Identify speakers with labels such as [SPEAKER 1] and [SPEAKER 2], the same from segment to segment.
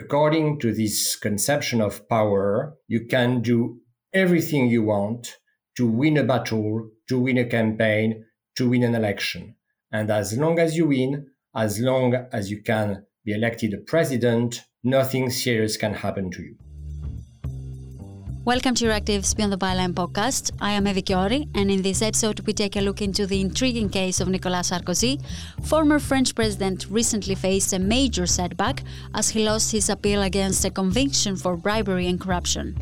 [SPEAKER 1] According to this conception of power, you can do everything you want to win a battle, to win a campaign, to win an election. And as long as you win, as long as you can be elected a president, nothing serious can happen to you.
[SPEAKER 2] Welcome to Euractiv's Beyond the Byline podcast. I am Evi Kiori, and in this episode, we take a look into the intriguing case of Nicolas Sarkozy. Former French president recently faced a major setback as he lost his appeal against a conviction for bribery and corruption.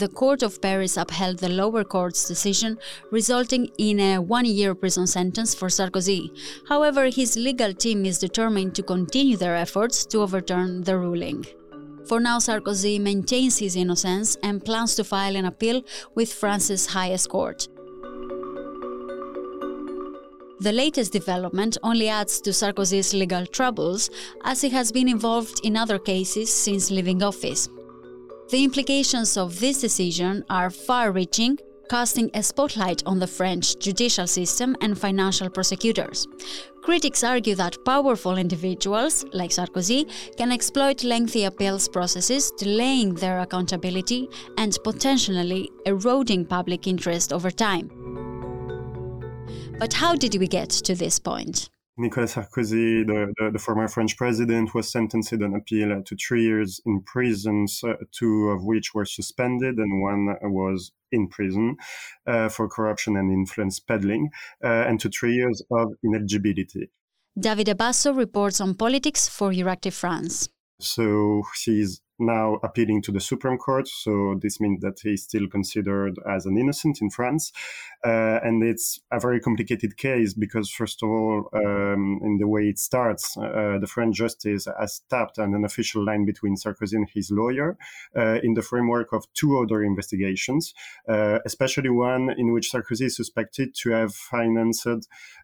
[SPEAKER 2] The Court of Paris upheld the lower court's decision, resulting in a one year prison sentence for Sarkozy. However, his legal team is determined to continue their efforts to overturn the ruling. For now, Sarkozy maintains his innocence and plans to file an appeal with France's highest court. The latest development only adds to Sarkozy's legal troubles, as he has been involved in other cases since leaving office. The implications of this decision are far reaching, casting a spotlight on the French judicial system and financial prosecutors. Critics argue that powerful individuals, like Sarkozy, can exploit lengthy appeals processes, delaying their accountability and potentially eroding public interest over time. But how did we get to this point?
[SPEAKER 3] Nicolas Sarkozy, the, the, the, former French president, was sentenced on appeal to three years in prison, two of which were suspended, and one was in prison uh, for corruption and influence peddling, uh, and to three years of ineligibility.
[SPEAKER 2] Davide Basso reports on politics for Euractiv France.
[SPEAKER 3] So he's now appealing to the Supreme Court. So this means that he's still considered as an innocent in France. Uh, and it's a very complicated case because, first of all, um, in the way it starts, uh, the French justice has tapped an official line between Sarkozy and his lawyer uh, in the framework of two other investigations, uh, especially one in which Sarkozy is suspected to have financed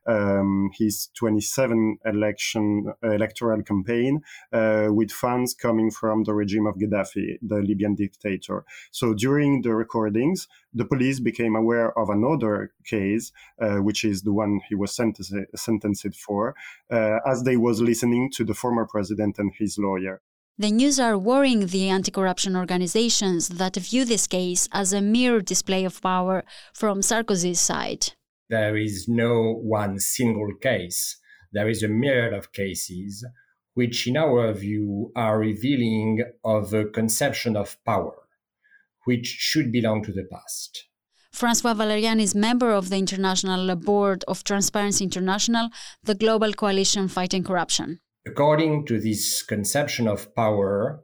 [SPEAKER 3] um, his 27 election electoral campaign uh, with funds coming from the regime of Gaddafi, the Libyan dictator. So during the recordings, the police became aware of another case, uh, which is the one he was sentenced, sentenced for, uh, as they was listening to the former president and his lawyer.
[SPEAKER 2] The news are worrying the anti corruption organizations that view this case as a mere display of power from Sarkozy's side.
[SPEAKER 1] There is no one single case. There is a myriad of cases which, in our view, are revealing of a conception of power, which should belong to the past.
[SPEAKER 2] Francois Valerian is member of the International Board of Transparency International, the global coalition fighting corruption.
[SPEAKER 1] According to this conception of power,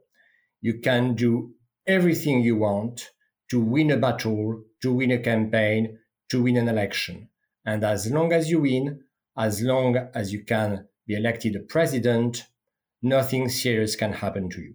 [SPEAKER 1] you can do everything you want to win a battle, to win a campaign, to win an election. And as long as you win, as long as you can be elected a president, nothing serious can happen to you.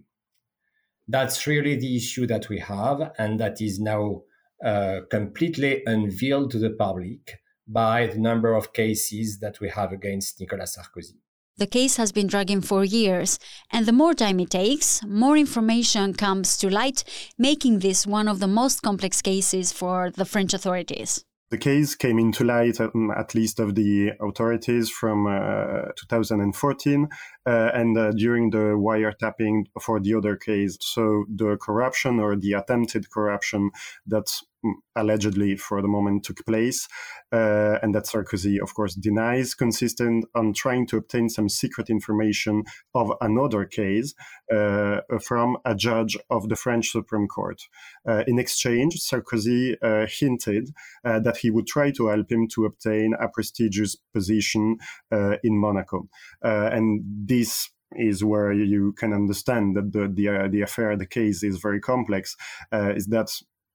[SPEAKER 1] That's really the issue that we have, and that is now uh, completely unveiled to the public by the number of cases that we have against Nicolas Sarkozy.
[SPEAKER 2] The case has been dragging for years, and the more time it takes, more information comes to light, making this one of the most complex cases for the French authorities.
[SPEAKER 3] The case came into light, um, at least of the authorities, from uh, 2014 uh, and uh, during the wiretapping for the other case. So the corruption or the attempted corruption that mm, allegedly for the moment took place uh, and that Sarkozy, of course, denies, consistent on trying to obtain some secret information of another case uh, from a judge of the French Supreme Court. Uh, in exchange, Sarkozy uh, hinted that he would try to help him to obtain a prestigious position in Monaco. and this is where you can understand that the the, uh, the affair, the case is very complex. Uh, is that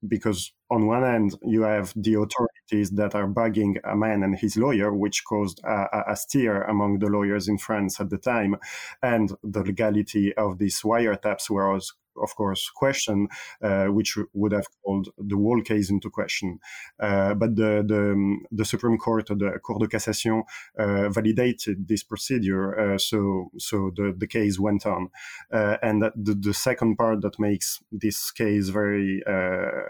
[SPEAKER 3] because on one end you have the authorities that are bugging a man and his lawyer, which caused a, a, stir among the lawyers in France at the time, and the legality of these wiretaps was of course, question, uh, which would have called the whole case into question. Uh, but the, the, the Supreme Court, or the Cour de Cassation, uh, validated this procedure, uh, so so the, the case went on. Uh, and the, the second part that makes this case very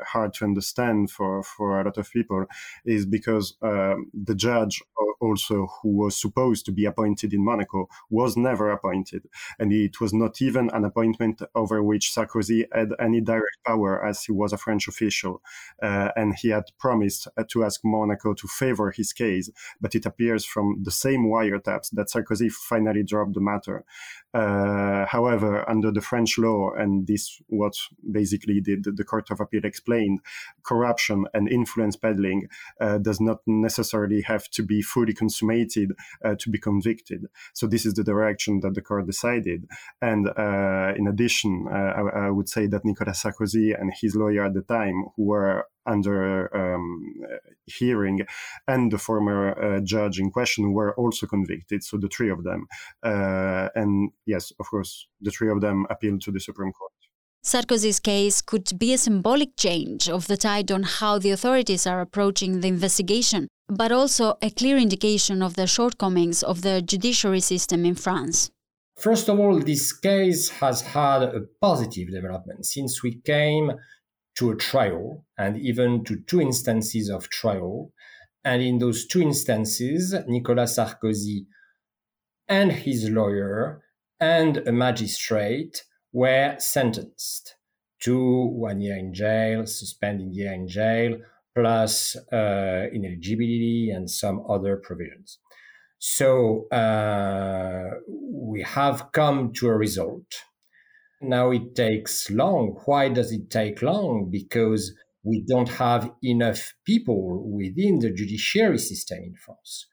[SPEAKER 3] hard to understand for, for a lot of people is because um, the judge also who was supposed to be appointed in Monaco was never appointed. And it was not even an appointment over which Sarkozy had any direct power as he was a French official. Uh, and he had promised uh, to ask Monaco to favor his case. But it appears from the same wiretaps that Sarkozy finally dropped the matter. Uh, however, under the French law, and this what basically the, the Court of Appeal explained, corruption and influence peddling uh, does not necessarily have to be fully consummated uh, to be convicted. So this is the direction that the court decided. And uh, in addition, uh, I, I, would say that Nicolas Sarkozy and his lawyer at the time, who were under um, hearing and the former uh, judge in question were also convicted. So the three of them. Uh, and yes, of course, the three of them appealed to the Supreme Court.
[SPEAKER 2] Sarkozy's case could be a symbolic change of the tide on how the authorities are approaching the investigation, but also a clear indication of the shortcomings of the judiciary system in France.
[SPEAKER 1] First of all, this case has had a positive development since we came to a trial and even to two instances of trial. And in those two instances, Nicolas Sarkozy and his lawyer and a magistrate were sentenced to one year in jail, suspended year in jail, plus uh, ineligibility and some other provisions. So uh, we have come to a result now it takes long. Why does it take long? Because we don't have enough people within the judiciary system in France,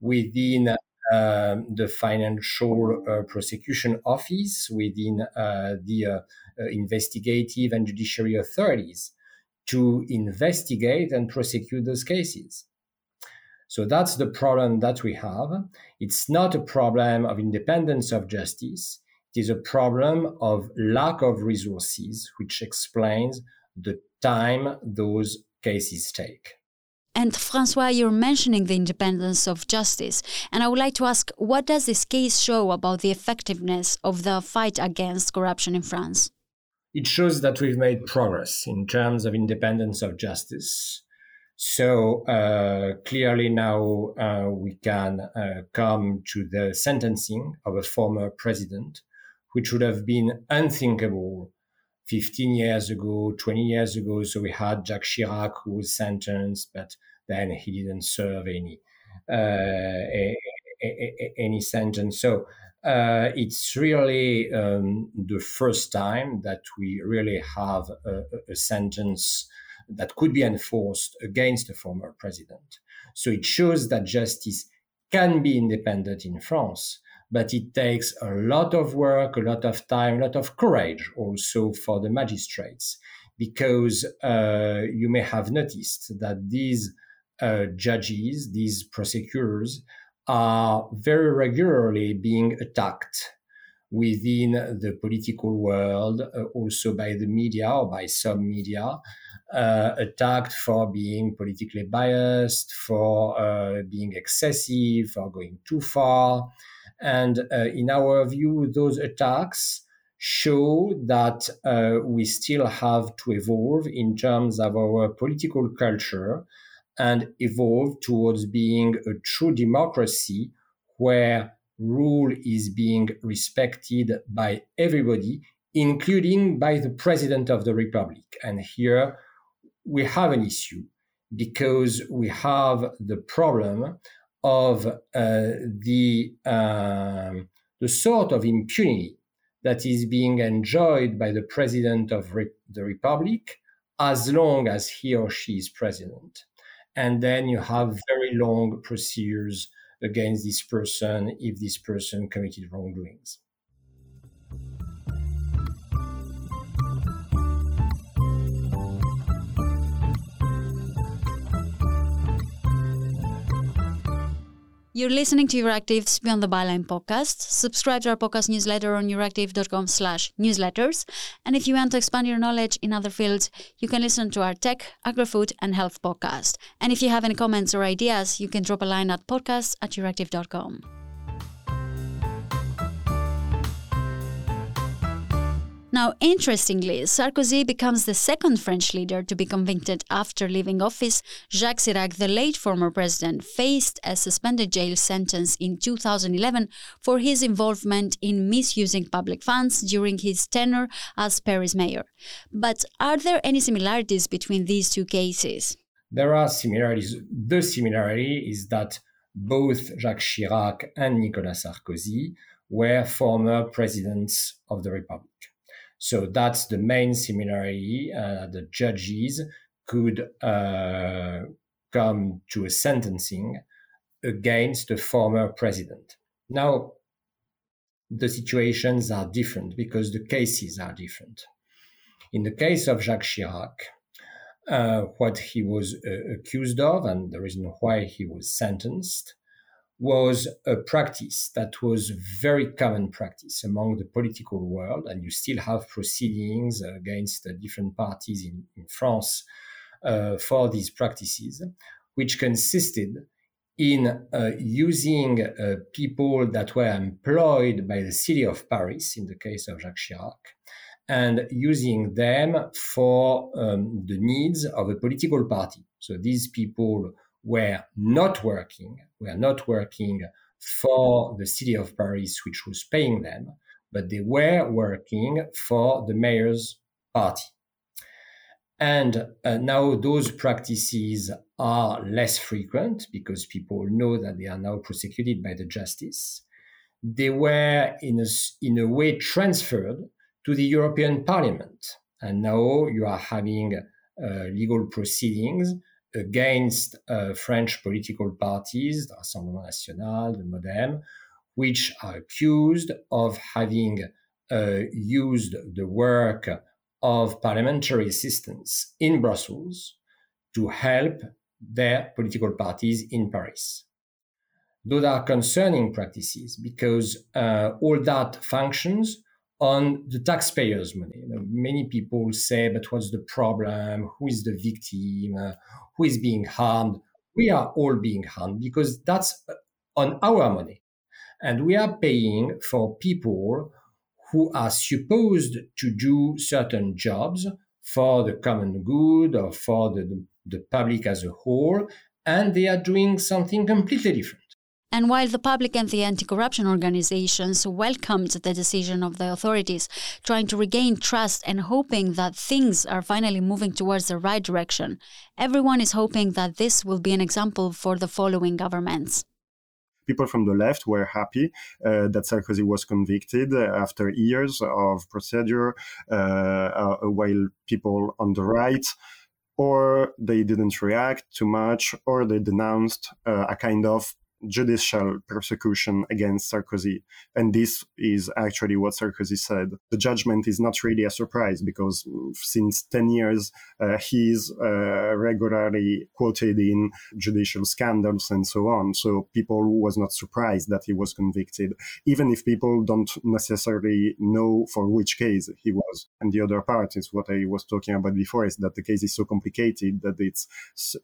[SPEAKER 1] within uh, the financial uh, prosecution office, within uh, the uh, uh, investigative and judiciary authorities to investigate and prosecute those cases. So that's the problem that we have. It's not a problem of independence of justice it is a problem of lack of resources, which explains the time those cases take.
[SPEAKER 2] And Francois, you're mentioning the independence of justice. And I would like to ask what does this case show about the effectiveness of the fight against corruption in France?
[SPEAKER 1] It shows that we've made progress in terms of independence of justice. So uh, clearly now uh, we can uh, come to the sentencing of a former president which would have been unthinkable 15 years ago, 20 years ago. So we had Jacques Chirac who was sentenced, but then he didn't serve any uh, any sentence. So uh, it's really um, the first time that we really have a, a, sentence that could be enforced against a former president. So it shows that justice can be independent in France but it takes a lot of work, a lot of time, a lot of courage also for the magistrates, because uh, you may have noticed that these uh, judges, these prosecutors, are very regularly being attacked within the political world, uh, also by the media or by some media, uh, attacked for being politically biased, for uh, being excessive, for going too far. And uh, in our view, those attacks show that uh, we still have to evolve in terms of our political culture and evolve towards being a true democracy where rule is being respected by everybody, including by the president of the republic. And here we have an issue because we have the problem of uh, the um, the sort of impunity that is being enjoyed by the president of re- the republic as long as he or she is president and then you have very long procedures against this person if this person committed wrongdoings
[SPEAKER 2] You're listening to Euractiv's Beyond the Byline podcast. Subscribe to our podcast newsletter on euractiv.com slash newsletters. And if you want to expand your knowledge in other fields, you can listen to our tech, agrofood, and health podcast. And if you have any comments or ideas, you can drop a line at podcast at euractiv.com. Now, interestingly, Sarkozy becomes the second French leader to be convicted after leaving office. Jacques Chirac, the late former president, faced a suspended jail sentence in 2011 for his involvement in misusing public funds during his tenure as Paris mayor. But are there any similarities between these two cases?
[SPEAKER 1] There are similarities. The similarity is that both Jacques Chirac and Nicolas Sarkozy were former presidents of the Republic. So that's the main similarity. Uh, the judges could uh, come to a sentencing against the former president. Now, the situations are different because the cases are different. In the case of Jacques Chirac, uh, what he was uh, accused of and the reason why he was sentenced was a practice that was very common practice among the political world, and you still have proceedings against different parties in, in France uh, for these practices, which consisted in uh, using uh, people that were employed by the city of Paris, in the case of Jacques Chirac, and using them for um, the needs of a political party. So these people were not working, were not working for the city of Paris, which was paying them, but they were working for the mayor's party. And uh, now those practices are less frequent because people know that they are now prosecuted by the justice. They were in a, in a way transferred to the European Parliament. And now you are having uh, legal proceedings against uh, French political parties, the Rassemblement National, the MoDem, which are accused of having uh, used the work of parliamentary assistants in Brussels to help their political parties in Paris. Those are concerning practices because uh, all that functions on the taxpayers' money. You know, many people say, but what's the problem? Who is the victim? Uh, who is being harmed? We are all being harmed because that's uh, on our money. And we are paying for people who are supposed to do certain jobs for the common good or for the, the public as a whole, and they are doing something completely different.
[SPEAKER 2] And while the public and the anti corruption organizations welcomed the decision of the authorities, trying to regain trust and hoping that things are finally moving towards the right direction, everyone is hoping that this will be an example for the following governments.
[SPEAKER 3] People from the left were happy uh, that Sarkozy was convicted after years of procedure, uh, uh, while people on the right or they didn't react too much, or they denounced uh, a kind of judicial persecution against Sarkozy. And this is actually what Sarkozy said. The judgment is not really a surprise because since 10 years, uh, he's uh, regularly quoted in judicial scandals and so on. So people was not surprised that he was convicted, even if people don't necessarily know for which case he was. And the other part is what I was talking about before is that the case is so complicated that it's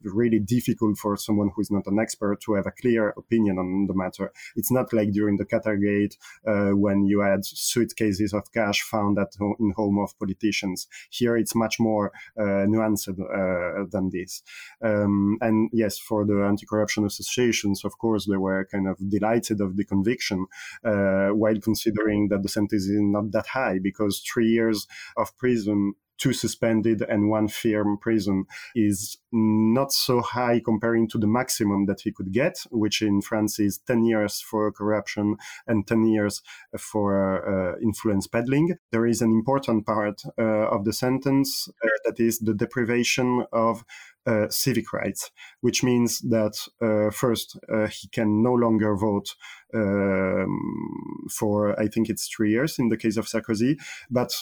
[SPEAKER 3] really difficult for someone who is not an expert to have a clear opinion on the matter. It's not like during the Qatargate uh, when you had suitcases of cash found at home, in home of politicians. Here it's much more uh, nuanced uh, than this. Um, and yes, for the anti-corruption associations, of course, they were kind of delighted of the conviction, uh, while considering that the sentence is not that high because three years of prison two suspended and one firm prison is not so high comparing to the maximum that he could get, which in France is 10 years for corruption and 10 years for uh, influence peddling. There is an important part uh, of the sentence uh, that is the deprivation of uh, civic rights, which means that uh, first uh, he can no longer vote um, for I think it's three years in the case of Sarkozy, but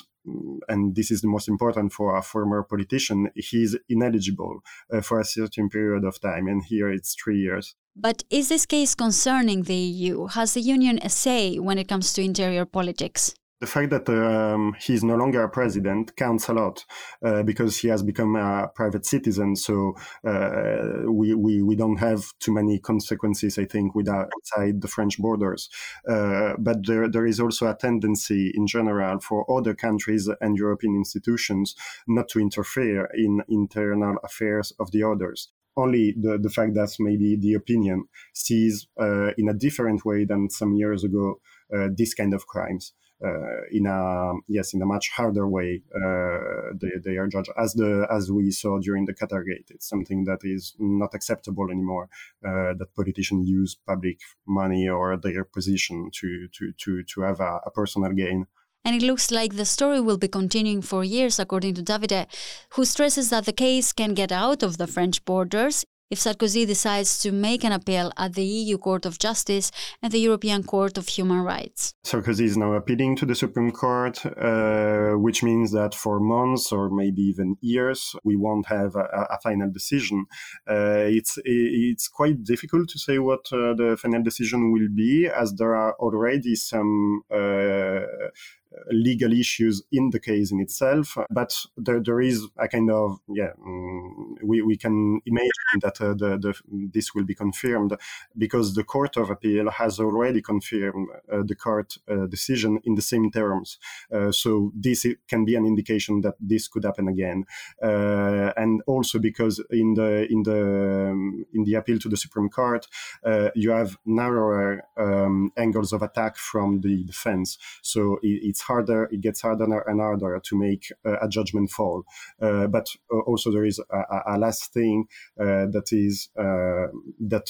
[SPEAKER 3] and this is the most important for a former politician, he's ineligible uh, for a certain period of time, and here it's three years.
[SPEAKER 2] But is this case concerning the EU? Has the Union a say when it comes to interior politics?
[SPEAKER 3] The fact that um, he's no longer a president counts a lot uh, because he has become a private citizen. So uh, we, we we don't have too many consequences, I think, without outside the French borders. Uh, but there there is also a tendency in general for other countries and European institutions not to interfere in internal affairs of the others only the, the fact that maybe the opinion sees uh, in a different way than some years ago uh, this kind of crimes. Uh, in a yes in a much harder way uh, they, they are judged as the as we saw during the Qatargate. It's something that is not acceptable anymore. Uh, that politicians use public money or their position to to to to have a, a personal gain.
[SPEAKER 2] And it looks like the story will be continuing for years, according to Davide, who stresses that the case can get out of the French borders if Sarkozy decides to make an appeal at the EU Court of Justice and the European Court of Human Rights.
[SPEAKER 3] Sarkozy is now appealing to the Supreme Court, uh, which means that for months or maybe even years, we won't have a, a final decision. Uh, it's it's quite difficult to say what uh, the final decision will be, as there are already some uh, legal issues in the case in itself, but there, there is a kind of yeah, um, we, we can imagine that uh, the, the this will be confirmed because the Court of Appeal has already confirmed uh, the court uh, decision in the same terms. Uh, so this can be an indication that this could happen again, uh, and also because in the in the um, in the appeal to the Supreme Court, uh, you have narrower um, angles of attack from the defense. So it, it's harder, it gets harder and harder to make uh, a judgment fall. Uh, but uh, also there is a, a last thing that is that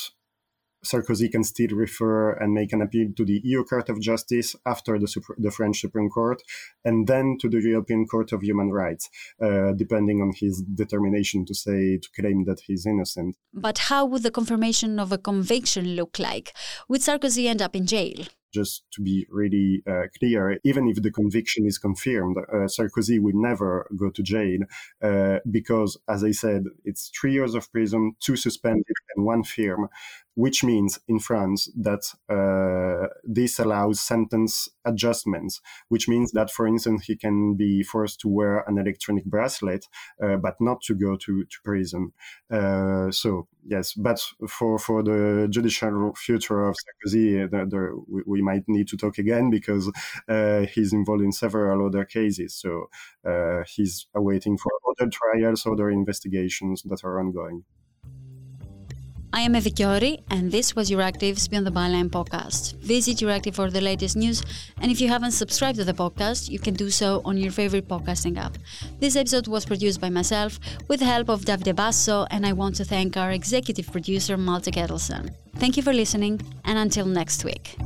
[SPEAKER 3] Sarkozy can still refer and make an appeal to the EU Court of Justice after the, Super, the French Supreme Court, and then to the European Court of Human Rights, uh, depending on his determination to say to claim that he's innocent.
[SPEAKER 2] But how would the confirmation of a conviction look like? Would Sarkozy end up in jail?
[SPEAKER 3] Just to be really uh, clear, even if the conviction is confirmed, uh, Sarkozy will never go to jail uh, because, as I said, it's three years of prison, two suspended, and one firm which means in France that uh, this allows sentence adjustments, which means that, for instance, he can be forced to wear an electronic bracelet, uh, but not to go to, to prison. Uh, so, yes, but for, for the judicial future of Sarkozy, the, the, we, we, might need to talk again because uh, he's involved in several other cases. So, uh, he's awaiting for other trials, other investigations that are ongoing.
[SPEAKER 2] I am Eve Kiori, and this was Euractiv's Beyond the Byline podcast. Visit Euractiv for the latest news, and if you haven't subscribed to the podcast, you can do so on your favorite podcasting app. This episode was produced by myself with the help of Davide Basso, and I want to thank our executive producer, Malte Kettelsen. Thank you for listening, and until next week.